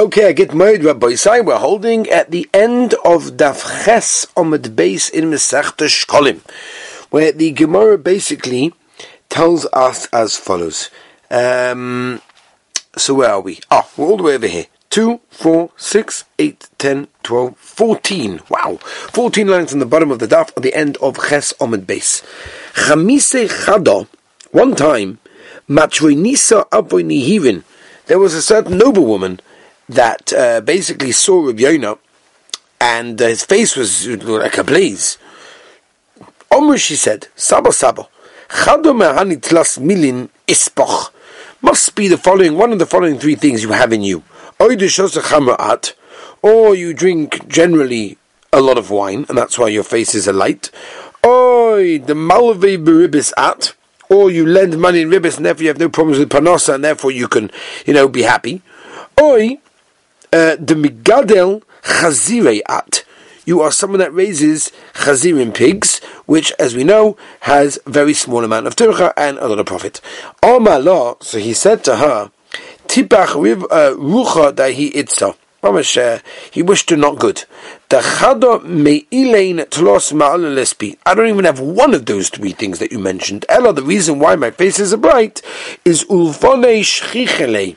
Okay, I get married, Rabbi Isai. We're holding at the end of Daf Ches Omid Base in Masechta Shkolim, where the Gemara basically tells us as follows. Um, so where are we? Ah, we're all the way over here. 2, 4, 6, 8, 10, 12, 14. Wow. 14 lines on the bottom of the daf at the end of Ches Omid Base. Chamise Chada, one time, Machroinisa Aboinihivin, there was a certain noblewoman that uh, basically saw Rabbi Yonah, and uh, his face was like a blaze. Omer, she said, Saba Saba, Chado tlas milin ispoch. Must be the following, one of the following three things you have in you. Or you drink generally a lot of wine, and that's why your face is alight. light. The at, or you lend money in ribis, and therefore you have no problems with panosa, and therefore you can, you know, be happy. Uh, the migadel chazire at. You are someone that raises chazirim pigs, which, as we know, has very small amount of turcha and a lot of profit. Omar so he said to her, Tipach uh, rucha dahi itza. Uh, he wished her not good. I don't even have one of those three things that you mentioned. Ella, the reason why my face is bright is ulvone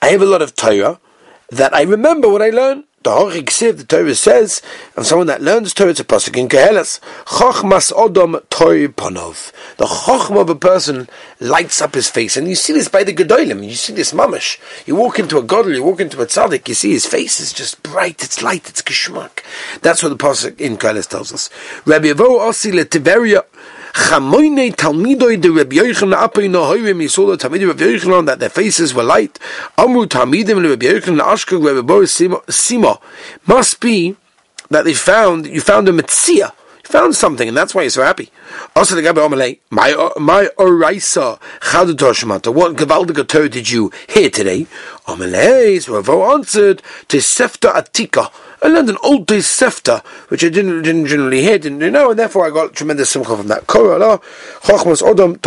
I have a lot of Torah, that I remember what I learned. The Horik the Torah says, of someone that learns Torah, it's a pasuk in Koheles. Chochmas odom toy ponov. The chochma of a person lights up his face, and you see this by the gedolim. You see this mamish. You walk into a godel, you walk into a tzaddik, you see his face is just bright, it's light, it's geschmack. That's what the pasuk in Koheles tells us. Rabbi osi Chamoine Talmidoi de Rabbi Yochanan he saw the Talmidim of Yochanan that their faces were light. Amru Talmidim le Rabbi Yochanan Ashkog Rabbi Boris Sima. Must be that they found, you found a Metzia. Found something, and that's why you're so happy. Also, the Omalei, my my oraisa chadutoshmata. What gavaldiga did you hear today? Omalei, so answered to Sefta Atika. I learned an old day sefta, which I didn't, didn't generally hear, didn't know, and therefore I got tremendous simcha from that. Chochmas Odom,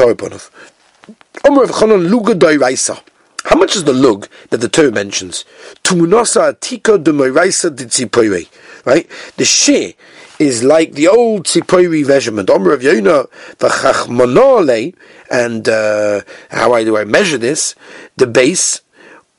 Doiraisa. How much is the lug that the Torah mentions? Right? The she is like the old tzipoire measurement. Omer of Yona v'chachmonole, and uh, how I do I measure this? The base,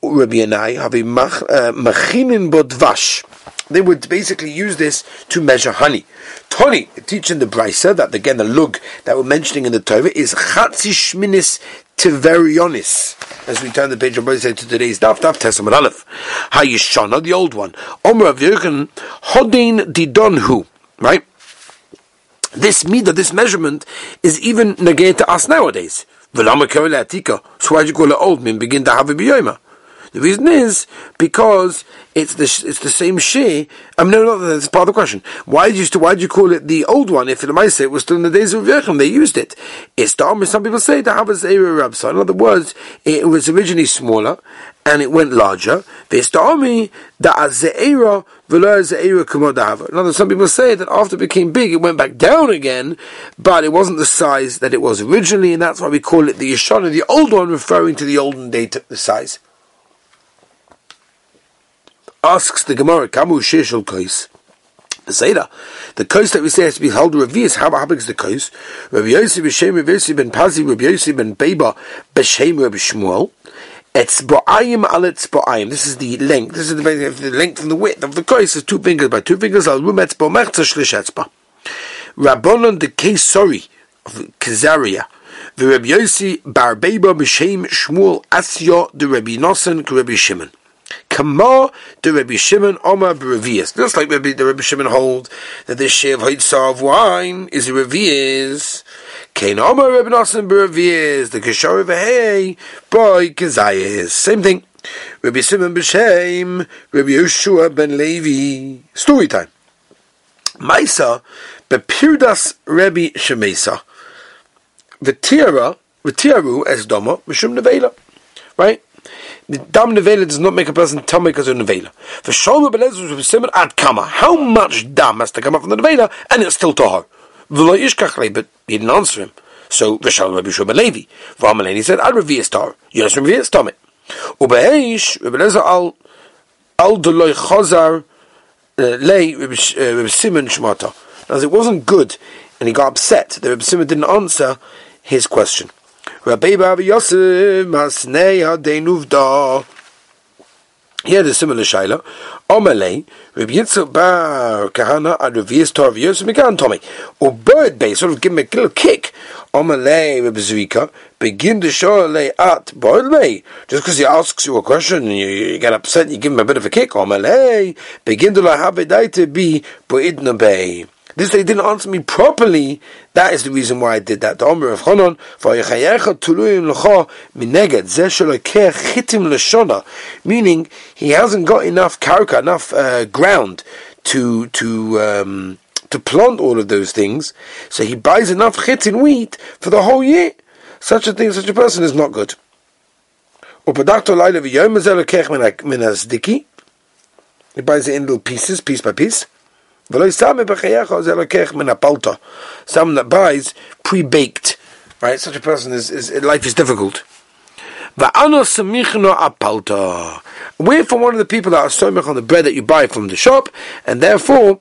Rabbi Yanai, have a uh, machinin bodvash they would basically use this to measure honey. Tony, teaching the Brisa, that again the lug that we're mentioning in the Torah is Chatzi Shminis Tiverionis. As we turn the page of Brisa to today's Daf, Daf Tes Amud Aleph. Hayishana, the old one. Omer of Yerken, Hodin Didonhu. Right? This midah, this measurement, is even negated to us nowadays. So why do you call it old? Min begin to have a biyoma. The reason is because it's the it's the same she. I mean, no, no, that's part of the question. Why did you why did you call it the old one if the say it was still in the days of Yechim? They used it. It's the Some people say the Havas Eira So in other words, it was originally smaller and it went larger. This the army the Azeira. In other some people say that after it became big, it went back down again, but it wasn't the size that it was originally, and that's why we call it the Yeshana, the old one, referring to the olden day the size asks the Gemara, Kamu Shishal Kais. The Zayda, the coast that we say has to be held revius. How, is the coast? Rabbi Yosef b'Shem Rabbi Yosef ben Pazi Rabbi Yosef ben Beba b'Shem Rabbi Shmuel. It's bo'ayim al it's. This is the length. This is the, the length and the width of the coast. Is two fingers by two fingers. Al rum etzba mechza shlish etzba. Rabbonon de Kesori of Kezaria. The Rabbi Yosef bar Beba b'Shem Shmuel Asya de Rabbi Nosson Rabbi Shimon. Kama the Rabbi Shimon Omar Berevias. Just like Rabbi, the Rabbi Shimon hold that this share of Haitzah of wine is a Revias. Kain Omar Rabbi Nassim Berevias. The Kishar Hey by Kazayas. Same thing. Rabbi Shimon B'Shem, Rabbi Yoshua ben Levi. Story time. Maisa Bepirdas Rabbi Shemesa. V'tira, v'tiru as Doma, Mishum Nevela. Right? The dam nevela does not make a person tummy because of nevela. For shalom belezus with simon ad kama. How much dam has to come up from the nevela and it's still tahor? V'lo yishkach but he didn't answer him. So v'shalom Rabbi Shua Levi. V'amaleni said, I'd reveal star. Yes, reveal stomach. Ubeish, Rebbe Lezer al, al deloy chazar, uh, lei Rebbe uh, Simon shmata. As it wasn't good, and he got upset that Rebbe Simon didn't answer his question. Rabbi Bar Yosef Masnei Hadeinuvda. He had a similar shaila. Omalei, Rabbi Yitzchak Bar Kahana ad Revius Torah Yosef Megan Tommy. Or bird base, sort of give him a little kick. Omalei Rabbi Zvika, begin to show lay at boilmei. Just because he asks you a question and you, you, get upset, you give him a bit of a kick. Omalei, begin to have a to be boidna bay. This they didn't answer me properly. That is the reason why I did that. The Omer of meaning he hasn't got enough karka, enough uh, ground to to um, to plant all of those things. So he buys enough chitin wheat for the whole year. Such a thing, such a person is not good. He buys it in little pieces, piece by piece. Some that buys pre-baked, right? Such a person is, is life is difficult. We're from one of the people that are somich on the bread that you buy from the shop, and therefore,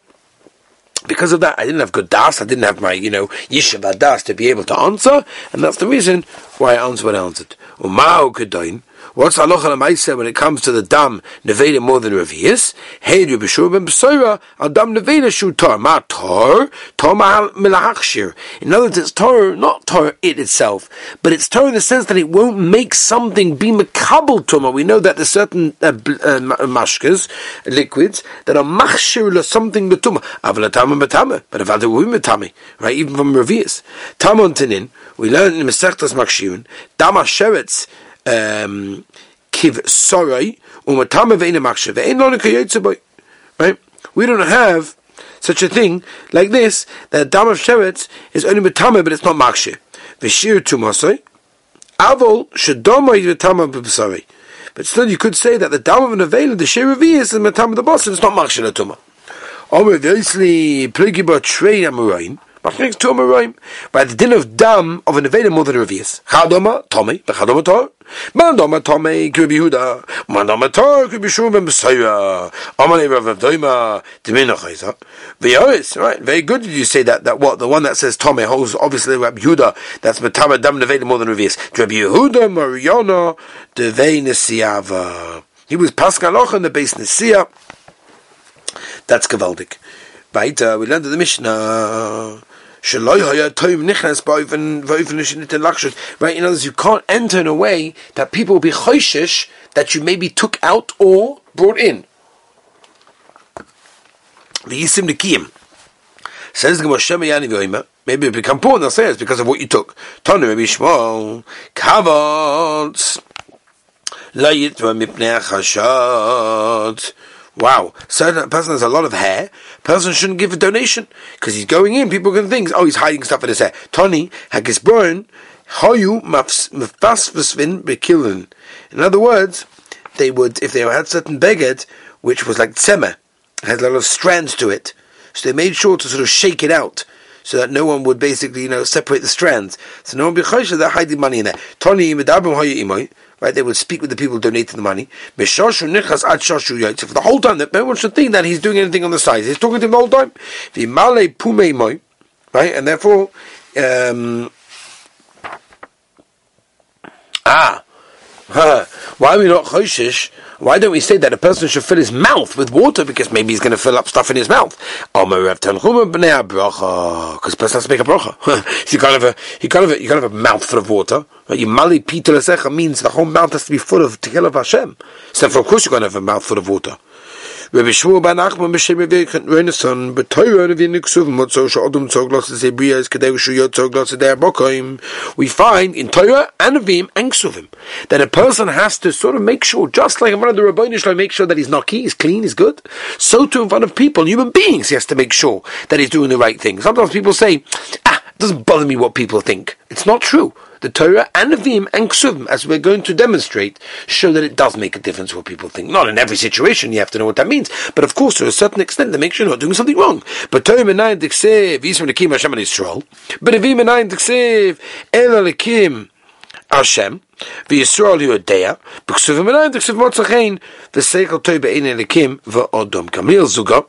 because of that, I didn't have good das. I didn't have my, you know, yeshiva das to be able to answer, and that's the reason why I answered what I answered. What's halacha lemaisa when it comes to the dam neveda more than revius? Hey, Rabbi Shur ben Besoira, al dam neveda shu. Ma tor, tor ma milahachshir. In other words, it's tor, not tor it itself, but it's tor in the sense that it won't make something be makabel tuma. We know that there's certain uh, uh, mashkas, liquids, that are machshir or something betuma. Avalatama betama, but avadu betami, right? Even from revius. Tamon tenin, we learn in Mesechtas Makshirun, dama sheretz, um, kiv ve'ina makshe ve'in. Right? We don't have such a thing like this that dam of sheretz is only matame but it's not makshe. V'shir tumasoi avol shedomoi v'tama b'b'sari. But still, you could say that the dam of an avail, the shir of is the matam of the boss, it's not makshe latuma. Omer v'isli pligi ba trei amurayin. By the din of dam of an evaded more than a revius. Chadoma, Tomei, Bechadoma Tor. Mandoma Tomei, Kirbi Huda. Mandoma Tor, Kirbi Shum and Messiah. Amane Rav Avdoima, Dimina Chayza. V'yoris, right? Very good did you say that, that what? The one that says Tomei holds obviously Rabbi Yehuda, that's Matama dam nevaded more than a revius. Rabbi Yehuda, Mariana, Devei Nesiava. He was Paschaloch in the base Nesia. That's Gavaldik. Uh, we learned in the Mishnah. Right, in other words, you can't enter in a way that people will be choishish that you maybe took out or brought in. The Yisim Nikiyim. Says the Gemara Maybe it become poor, they'll say it's because of what you took. Tonu maybe Shmuel. Kavot. La yitva mipnei Wow, certain person has a lot of hair. Person shouldn't give a donation because he's going in. People can think, oh, he's hiding stuff in his hair. Tony hagisborn hoyu mafasvin bekilin. In other words, they would if they had certain beged which was like tsema, had a lot of strands to it, so they made sure to sort of shake it out so that no one would basically, you know, separate the strands. So no one be they're hiding money in there. Tony medabim hoyu imoy right? They would speak with the people donating the money. For the whole time, that no one should think that he's doing anything on the side. He's talking to them the whole time. Right? And therefore, um, ah, why are we not choishish? Why don't we say that a person should fill his mouth with water because maybe he's going to fill up stuff in his mouth? Because the person has to make a bracha. you can't have a you can't have a, you can't have a mouth full of water. Right? You mali means the whole mouth has to be full of tequila of Hashem. So of course you're going to have a mouth full of water. Rabbi Shmuel ben Nachman b'shem Revikant Renaissance b'toyra Revi Niksuvim Motzo Sh'odum Tzog Los Zebriya Es Kadeu Shuyot Tzog Los Zeder Bokoim we find in Torah and Avim and Ksuvim that a person has to sort of make sure just like in front of the Rabboni Shalom make sure that he's naki, he's clean, he's good. So too in front of people, human beings he has to make sure that he's doing the right thing. Sometimes people say ah, it doesn't bother me what people think. It's not true the Torah and Nevi'im and Ksuvim, as we're going to demonstrate, show that it does make a difference what people think. Not in every situation, you have to know what that means, but of course, to a certain extent, they make sure you're not doing something wrong. But Torah Menayin Diksev, Yisrael Nekim Hashem and Yisrael, but Nevi'im Menayin Diksev, El Alekim Hashem, וישראל יודע, בכסופים עיניים תכסוף מוצא חן, ושכל טוב בעין אליקים ואודום. כמיל זוגו,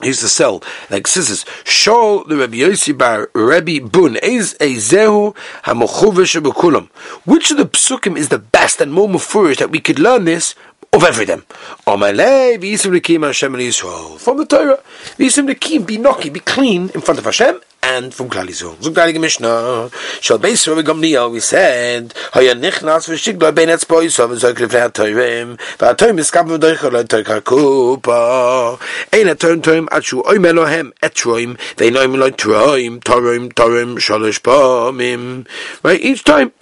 he used to sell like scissors. Shol the Rabbi Yossi bar Rabbi Bun is a zehu hamochuvish. Which of the psukim is the best and more mufurish that we could learn this of every them? From the Torah, be knocky, be clean in front of Hashem and from Klal Yisrael. Zog Dalige Mishnah, Shal Beis Rabbi Gamliel, we said, Haya Nichnas v'shigla ben etzboi so v'zoik lefnei ha-toirim, v'ha-toirim iskam v'doicha lo toik ha-kupa. Ein ha-toirim toirim atshu oim Elohem etroim, ve'inoim lo troim, torim, torim, shalosh pomim. Right, each time,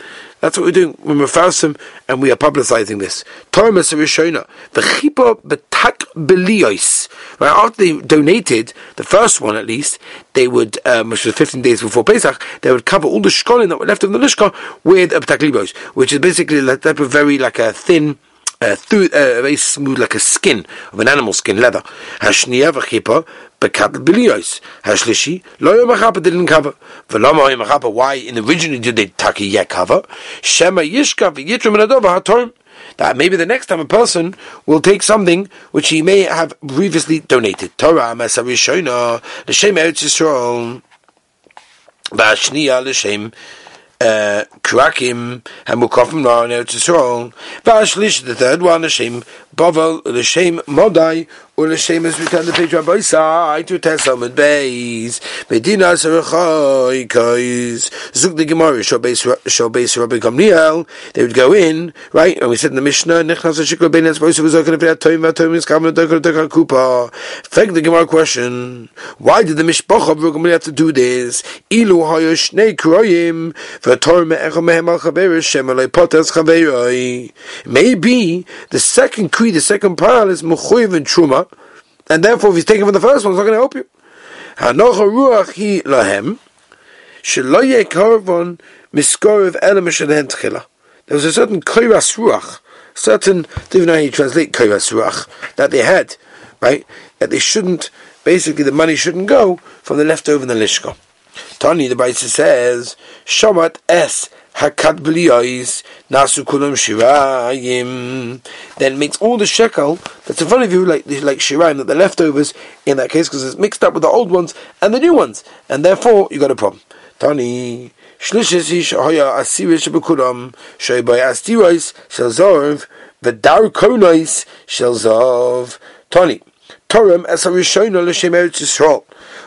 that's what we're doing when we're fasting and we are publicizing this. Thomas Rishona, the chipa betak beliois. Right after they donated the first one, at least they would, um, which was 15 days before Pesach, they would cover all the shkolin that were left of the lishka with a betak which is basically like type of very like a thin. Uh, through, uh, very smooth like a skin of an animal skin leather. Hashniya v'chipa bekatl biliyos. Hashlishi lo yom achapa didn't cover. V'lama yom achapa why in originally did they taki yet cover? Shema yishka v'yitrim adova hatorm. That maybe the next time a person will take something which he may have previously donated. Torah masavishona l'shem Eretz Yisrael v'ashniya l'shem Uh, Krakim Hamukofim Nar Eretz Yisrael. V'ashlish the third one l'shem Bavel l'shem Modai Ulashem is returned the page Rabbi side to Tesam and Beis. Medina Sarachai Kais. Zuk the Gemara base Rabbi Gamliel. They would go in, right? And we said in the Mishnah, Nechnas Shikla Ben Etzbois was open for that time, that time is coming to Dokar Kupa. The Gemara question. Why did the Mishpach of Gamliel have to do this? Ilu Hayosh Nei Kroyim Maybe the second key, the second parallel is Mechuyev and Truma and therefore if he's taken from the first one, it's not going to help you. There was a certain koiras ruach, certain, don't even know how you translate koiras ruach, that they had, right? That they shouldn't, basically the money shouldn't go from the leftover in the lishka. Tani, the Baisa says, Shamat es hakat nasu kulam shirayim. Then makes all the shekel that's in front of you like like shirayim, that the leftovers in that case because it's mixed up with the old ones and the new ones, and therefore you got a problem. Tani. Shlishis ish hoya asirish b'kulam shoy by astirois shel zorv v'dar konois shel zov. Tani. Torem l'shem eretz Yisrael.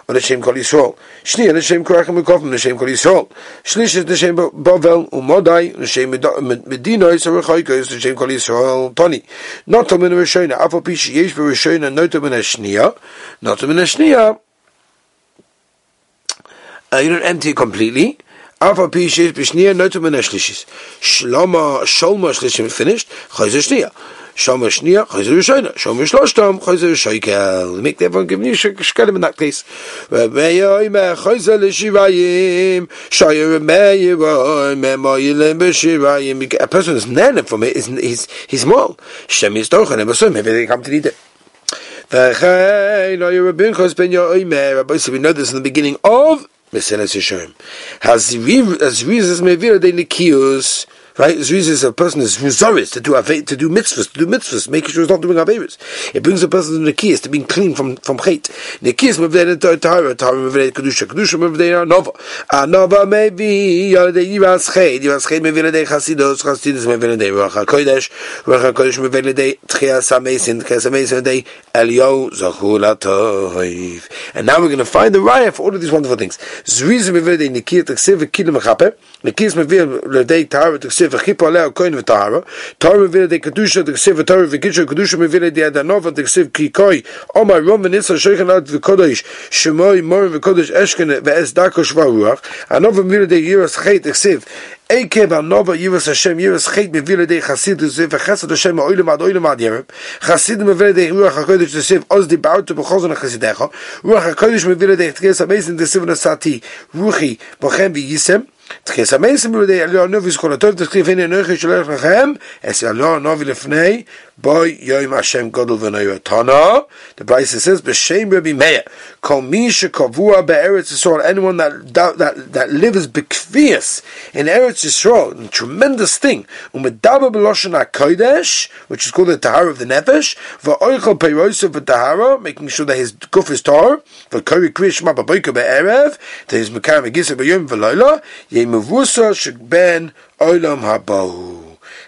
ולשם כל ישראל. שנייה לשם כוח המקופם לשם כל ישראל. שלישת לשם בבל ומודי לשם מדינה ישראל חייקוס לשם כל ישראל טוני. נוטו מן הראשונה, אף על פי שיש בראשונה נוטו מן השנייה, נוטו מן השנייה. Uh, you don't empty it completely. אף על פי שיש בשנייה נוטו מן השלישיס. שלמה, שולמה שלישים finished, חייזה שנייה. Shama Shnia, Chayzer Rishona. Shama Shloshtam, Chayzer Shoikel. Make everyone give me Shkelim in that case. Rabbeya Oime, Chayzer Lishivayim, Shaya Rabbeya Oime, Moyilim B'Shivayim. A person is nana from it, is, he's, he's small. Shem is Tochen, and so maybe they come to eat it. Rabbi we know this in the beginning of Mesilas Yesharim. Has reasons mevira de nikius right? Zriz a person is muzaris to do to do mitzvahs, to do mitzvahs, making sure he's not doing averis. It brings a person to nekiyas, to being clean from from chait. Nekiyas mevdei tahara, tahara mevdei kedusha, kedusha mevdei nova. Nova maybe yalei yiras chet, yiras chet mevdei chasidus, chasidus mevdei ruach hakodesh, ruach hakodesh mevdei tchias hamesin, tchias hamesin mevdei elio zachul atoiv. And now we're going to find the raya for all of these wonderful things. Zriz mevdei nekiyas taksiv kilim mechaper, nekiyas mevdei tahara taksiv ksev khipa le koin v'tahara tar mevile de kedusha de ksev tar v'kidusha kedusha mevile de adanova de ksev kikoi omar rom v'nitza shoychan ad v'kodesh shemoi mor v'kodesh eshken v'es dakosh v'ruach anova mevile de yiras chet de ksev Ekev anova yiras Hashem yiras chet mevile de chasidus v'chesed Hashem oilem ad oilem ad yerem chasid mevile de ruach hakodesh de sev oz di baut b'chozon chasidecha ruach hakodesh mevile de tkes amazing sev nasati ruchi b'chem v'yisem תחיס המייסים בידי עליון נובי זכולתו ותכתיב הנה נויכי שולח לכם, אס עליון נובי לפני Boy Yom Hashem Gadol V'Noyer Tana. The Brisa says, B'Shem Rabbi Meir, Kol Mi Shekavua Be'eretz Yisrael, anyone that, that, that, that lives B'Kvias in Eretz Yisrael, a tremendous thing, Umedaba B'Loshen HaKodesh, which is called the Tahara of the Nefesh, V'Oichel Peirosav V'Tahara, making sure that his guf is Tahar, V'Kori Kriya Shema B'Boika Be'erev, that his Mekar Megisa B'Yom V'Loila, Yemevusa Shekben Olam Habahu.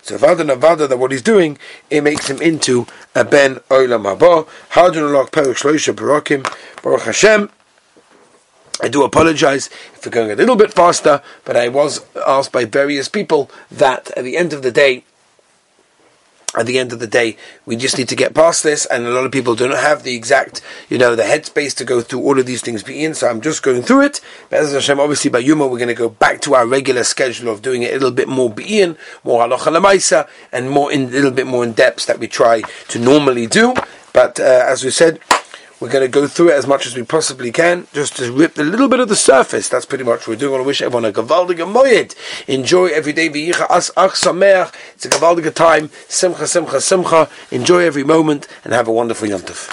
So Vada Navada that what he's doing, it makes him into a Ben Olam Haba. Hadron Lok Peruk Shloisha Barakim Baruch Hashem. I do apologize if we're going a little bit faster, but I was asked by various people that at the end of the day, at the end of the day, we just need to get past this, and a lot of people do not have the exact, you know, the headspace to go through all of these things be in. So I'm just going through it. But as Hashem, obviously by Yuma, we're going to go back to our regular schedule of doing it a little bit more in, more halacha lemaisa, and more in a little bit more in depth that we try to normally do. But uh, as we said, we're going to go through it as much as we possibly can, just to rip a little bit of the surface. That's pretty much what we're doing. I want to wish everyone a gavaldige moyed. Enjoy every day. It's a gavaldige time. Simcha, simcha, simcha. Enjoy every moment and have a wonderful yontif.